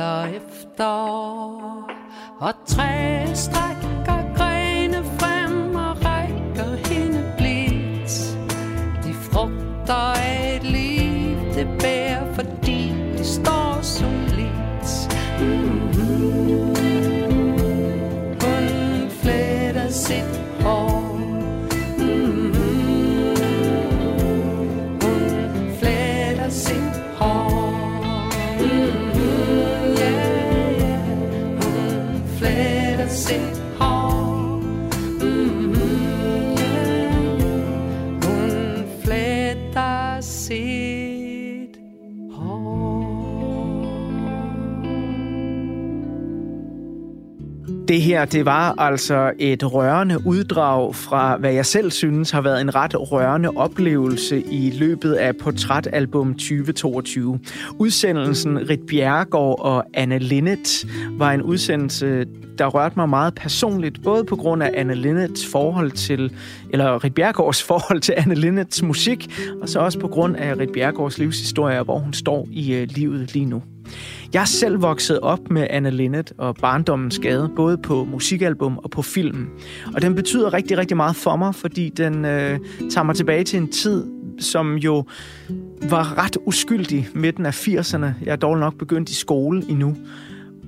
sol efter. Og træet strækker grene frem og rækker hende blidt. De frugter af et liv, det bedre Det her, det var altså et rørende uddrag fra, hvad jeg selv synes har været en ret rørende oplevelse i løbet af Portrætalbum 2022. Udsendelsen Rit Bjerregaard og Anne Linnet var en udsendelse, der rørte mig meget personligt, både på grund af Anne Linnets forhold til, eller Rit Bjerregaards forhold til Anne Linnets musik, og så også på grund af Rit Bjerregaards livshistorie, hvor hun står i øh, livet lige nu. Jeg er selv vokset op med Anna Linnet og Barndommens Gade, både på musikalbum og på film. Og den betyder rigtig, rigtig meget for mig, fordi den øh, tager mig tilbage til en tid, som jo var ret uskyldig midten af 80'erne. Jeg er dog nok begyndt i skole endnu.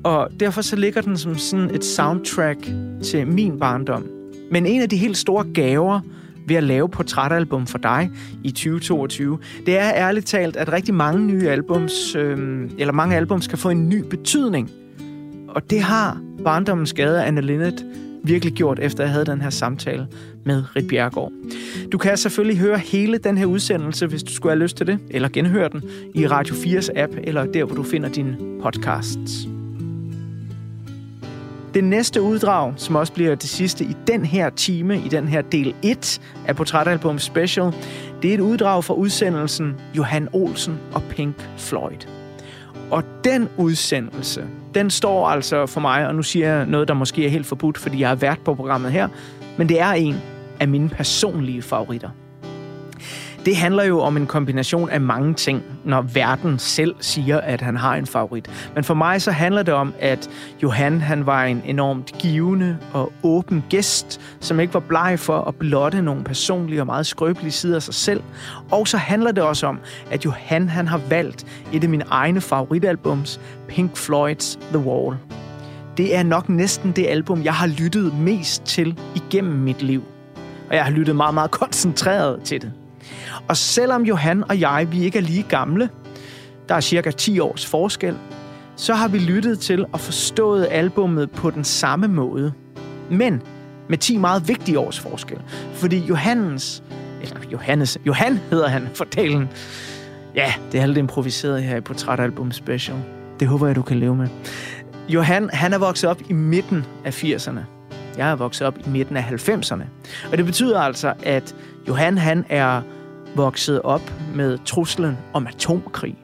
Og derfor så ligger den som sådan et soundtrack til min barndom. Men en af de helt store gaver, ved at lave portrætalbum for dig i 2022, det er ærligt talt, at rigtig mange nye albums, øh, eller mange albums, kan få en ny betydning. Og det har Barndommens Gade af Anne Linnet virkelig gjort, efter jeg havde den her samtale med Rit Bjergård. Du kan selvfølgelig høre hele den her udsendelse, hvis du skulle have lyst til det, eller genhøre den i Radio 4's app, eller der, hvor du finder dine podcasts. Det næste uddrag, som også bliver det sidste i den her time, i den her del 1 af Portrætalbum Special, det er et uddrag fra udsendelsen Johan Olsen og Pink Floyd. Og den udsendelse, den står altså for mig, og nu siger jeg noget, der måske er helt forbudt, fordi jeg har været på programmet her, men det er en af mine personlige favoritter. Det handler jo om en kombination af mange ting, når verden selv siger, at han har en favorit. Men for mig så handler det om, at Johan han var en enormt givende og åben gæst, som ikke var bleg for at blotte nogle personlige og meget skrøbelige sider af sig selv. Og så handler det også om, at Johan han har valgt et af mine egne favoritalbums, Pink Floyd's The Wall. Det er nok næsten det album, jeg har lyttet mest til igennem mit liv. Og jeg har lyttet meget, meget koncentreret til det. Og selvom Johan og jeg, vi ikke er lige gamle, der er cirka 10 års forskel, så har vi lyttet til og forstået albummet på den samme måde. Men med 10 meget vigtige års forskel. Fordi Johannes, eller Johannes, Johan hedder han, fortællen. Ja, det er alt improviseret her i Portrætalbum Special. Det håber jeg, du kan leve med. Johan, han er vokset op i midten af 80'erne. Jeg er vokset op i midten af 90'erne. Og det betyder altså, at Johan han er vokset op med truslen om atomkrig.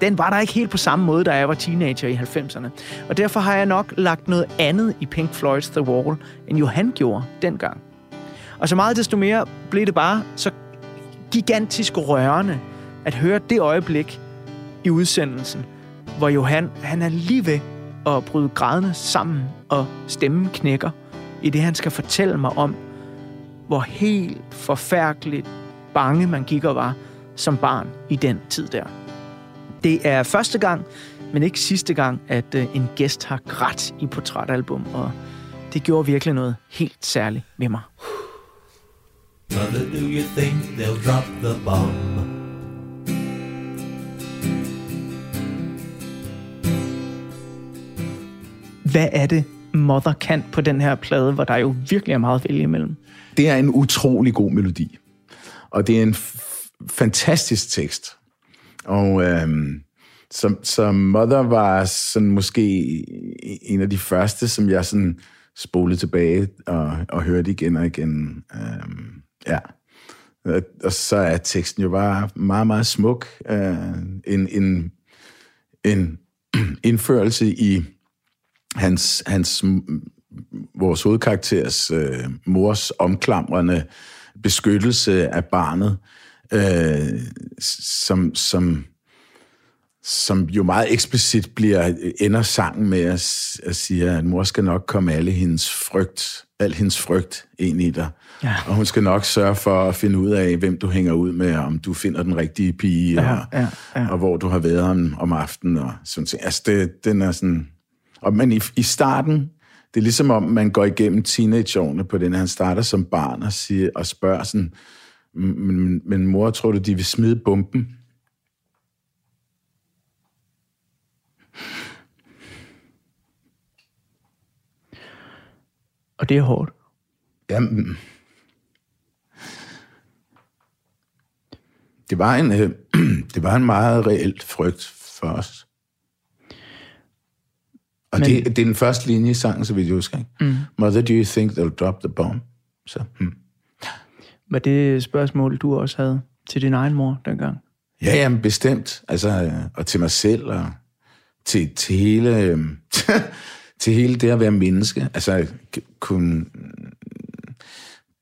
Den var der ikke helt på samme måde, da jeg var teenager i 90'erne. Og derfor har jeg nok lagt noget andet i Pink Floyd's The Wall, end Johan gjorde dengang. Og så meget desto mere blev det bare så gigantisk rørende at høre det øjeblik i udsendelsen, hvor Johan han er lige ved at bryde grædende sammen, og stemmen knækker, i det han skal fortælle mig om, hvor helt forfærdeligt bange man gik og var som barn i den tid der. Det er første gang, men ikke sidste gang, at øh, en gæst har grædt i portrætalbum, og det gjorde virkelig noget helt særligt ved mig. Mother, do you think they'll drop the bomb? Hvad er det, Mother kan på den her plade, hvor der jo virkelig er meget at vælge imellem? Det er en utrolig god melodi. Og det er en f- fantastisk tekst. Og øhm, som, som Mother var sådan måske en af de første, som jeg sådan spolede tilbage og, og hørte igen og igen. Øhm, ja. Og så er teksten jo bare meget, meget smuk. Øh, en, en, en indførelse i hans, hans vores hovedkarakteres øh, mors omklamrende beskyttelse af barnet, øh, som, som, som jo meget eksplicit bliver ender sangen med at, at sige, at mor skal nok komme alle hendes frygt, al hendes frygt ind i dig. Ja. Og hun skal nok sørge for at finde ud af, hvem du hænger ud med, om du finder den rigtige pige, Ja, og, ja, ja. og hvor du har været om, om aftenen. Og sådan ting. Altså, det, den er sådan... Og, men i, i starten, det er ligesom om, man går igennem teenageårene på den. Han starter som barn og, siger, og spørger sådan, men, men, mor, tror du, de vil smide bomben? Og det er hårdt. Jamen, det var en, øh, det var en meget reelt frygt for os. Og Men- det, det er den første linje i sangen, så vidt jeg husker. Ikke? Mm. Mother, do you think they'll drop the bomb? Så, hmm. Var det et spørgsmål, du også havde til din egen mor dengang? Ja, jamen bestemt. Altså, øh, og til mig selv, og til, til hele... øh, til hele det at være menneske. Altså, kunne...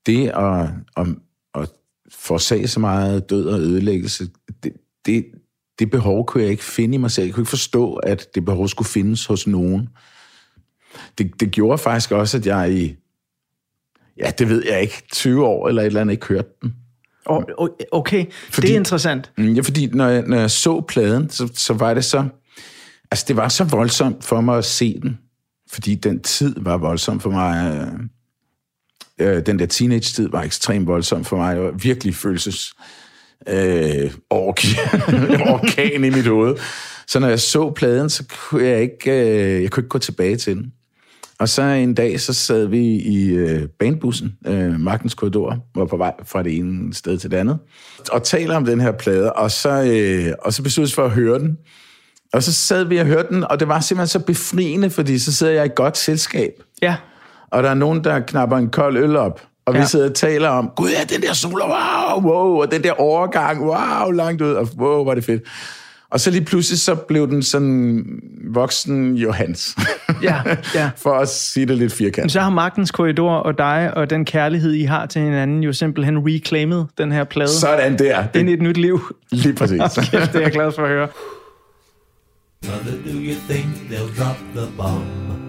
Det at, at, at forsage så meget død og ødelæggelse, det, det, det behov kunne jeg ikke finde i mig selv. Jeg kunne ikke forstå, at det behov skulle findes hos nogen. Det, det gjorde faktisk også, at jeg i... Ja, det ved jeg ikke. 20 år eller et eller andet ikke hørte den. Okay, Fordi- det er interessant. Mm, Ja, fordi når jeg, når jeg så pladen, så, så var det så... Altså, det var så voldsomt for mig at se den. Fordi den tid var voldsom for mig. Øh, øh, den der teenage-tid var ekstremt voldsom for mig. Var virkelig følelses... Øh, ork- orkan i mit hoved. Så når jeg så pladen, så kunne jeg ikke, øh, jeg kunne ikke gå tilbage til den. Og så en dag, så sad vi i øh, banebussen, øh, Magtens Korridor, var på vej fra det ene sted til det andet, og taler om den her plade, og så, øh, og så besluttede vi for at høre den. Og så sad vi og hørte den, og det var simpelthen så befriende, fordi så sidder jeg i godt selskab, Ja, og der er nogen, der knapper en kold øl op, og ja. Vi sidder og taler om, gud ja, den der solo, wow, wow, og den der overgang, wow, langt ud, og wow, var det fedt. Og så lige pludselig, så blev den sådan voksen Johans. Ja, ja. For at sige det lidt Men firkantet. så har Magtens Korridor og dig og den kærlighed, I har til hinanden, jo simpelthen reclaimed den her plade Sådan der. ind i et nyt liv. Lige præcis. Kæft, det er jeg glad for at høre. Mother, do you think they'll drop the bomb?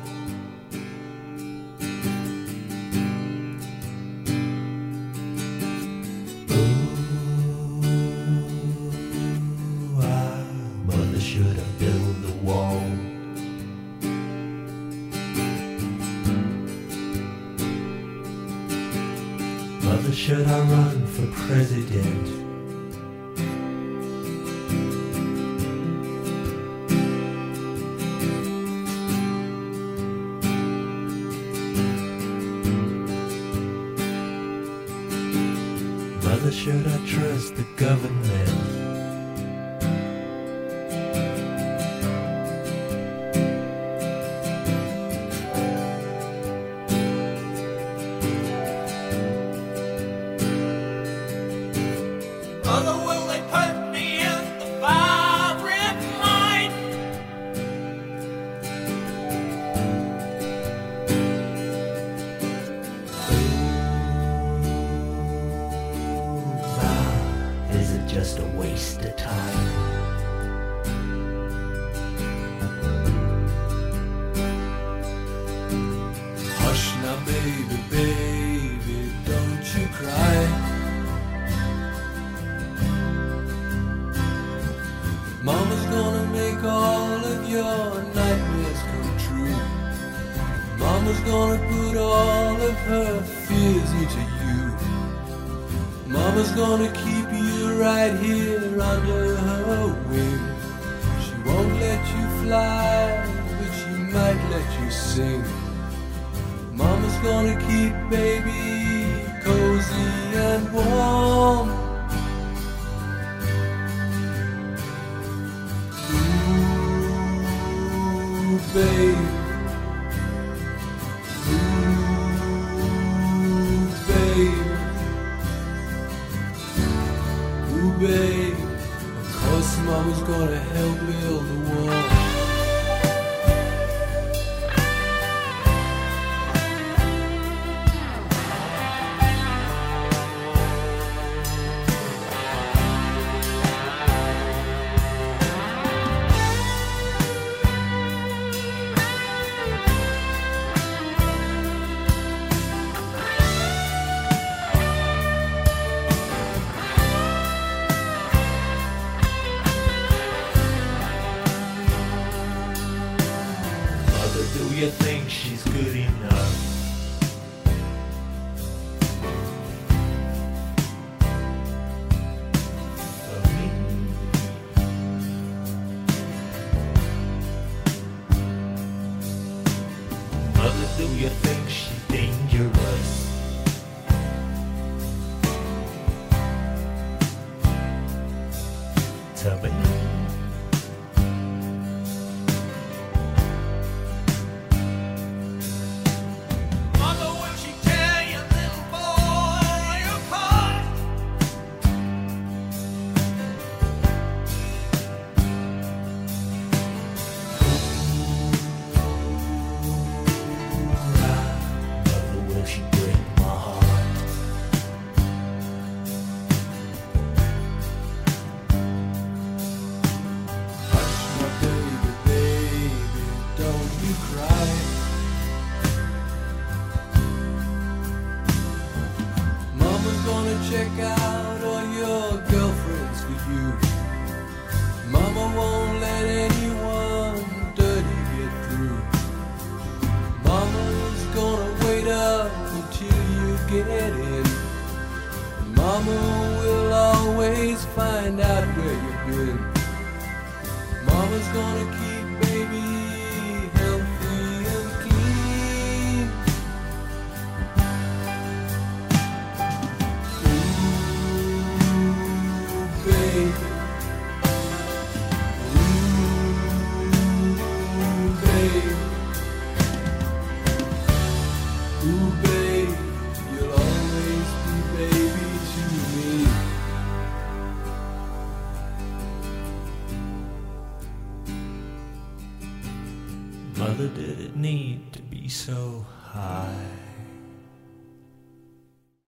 Mama's gonna put all of her fears into you. Mama's gonna keep you right here under her wing. She won't let you fly, but she might let you sing. Mama's gonna keep baby cozy and warm. Ooh,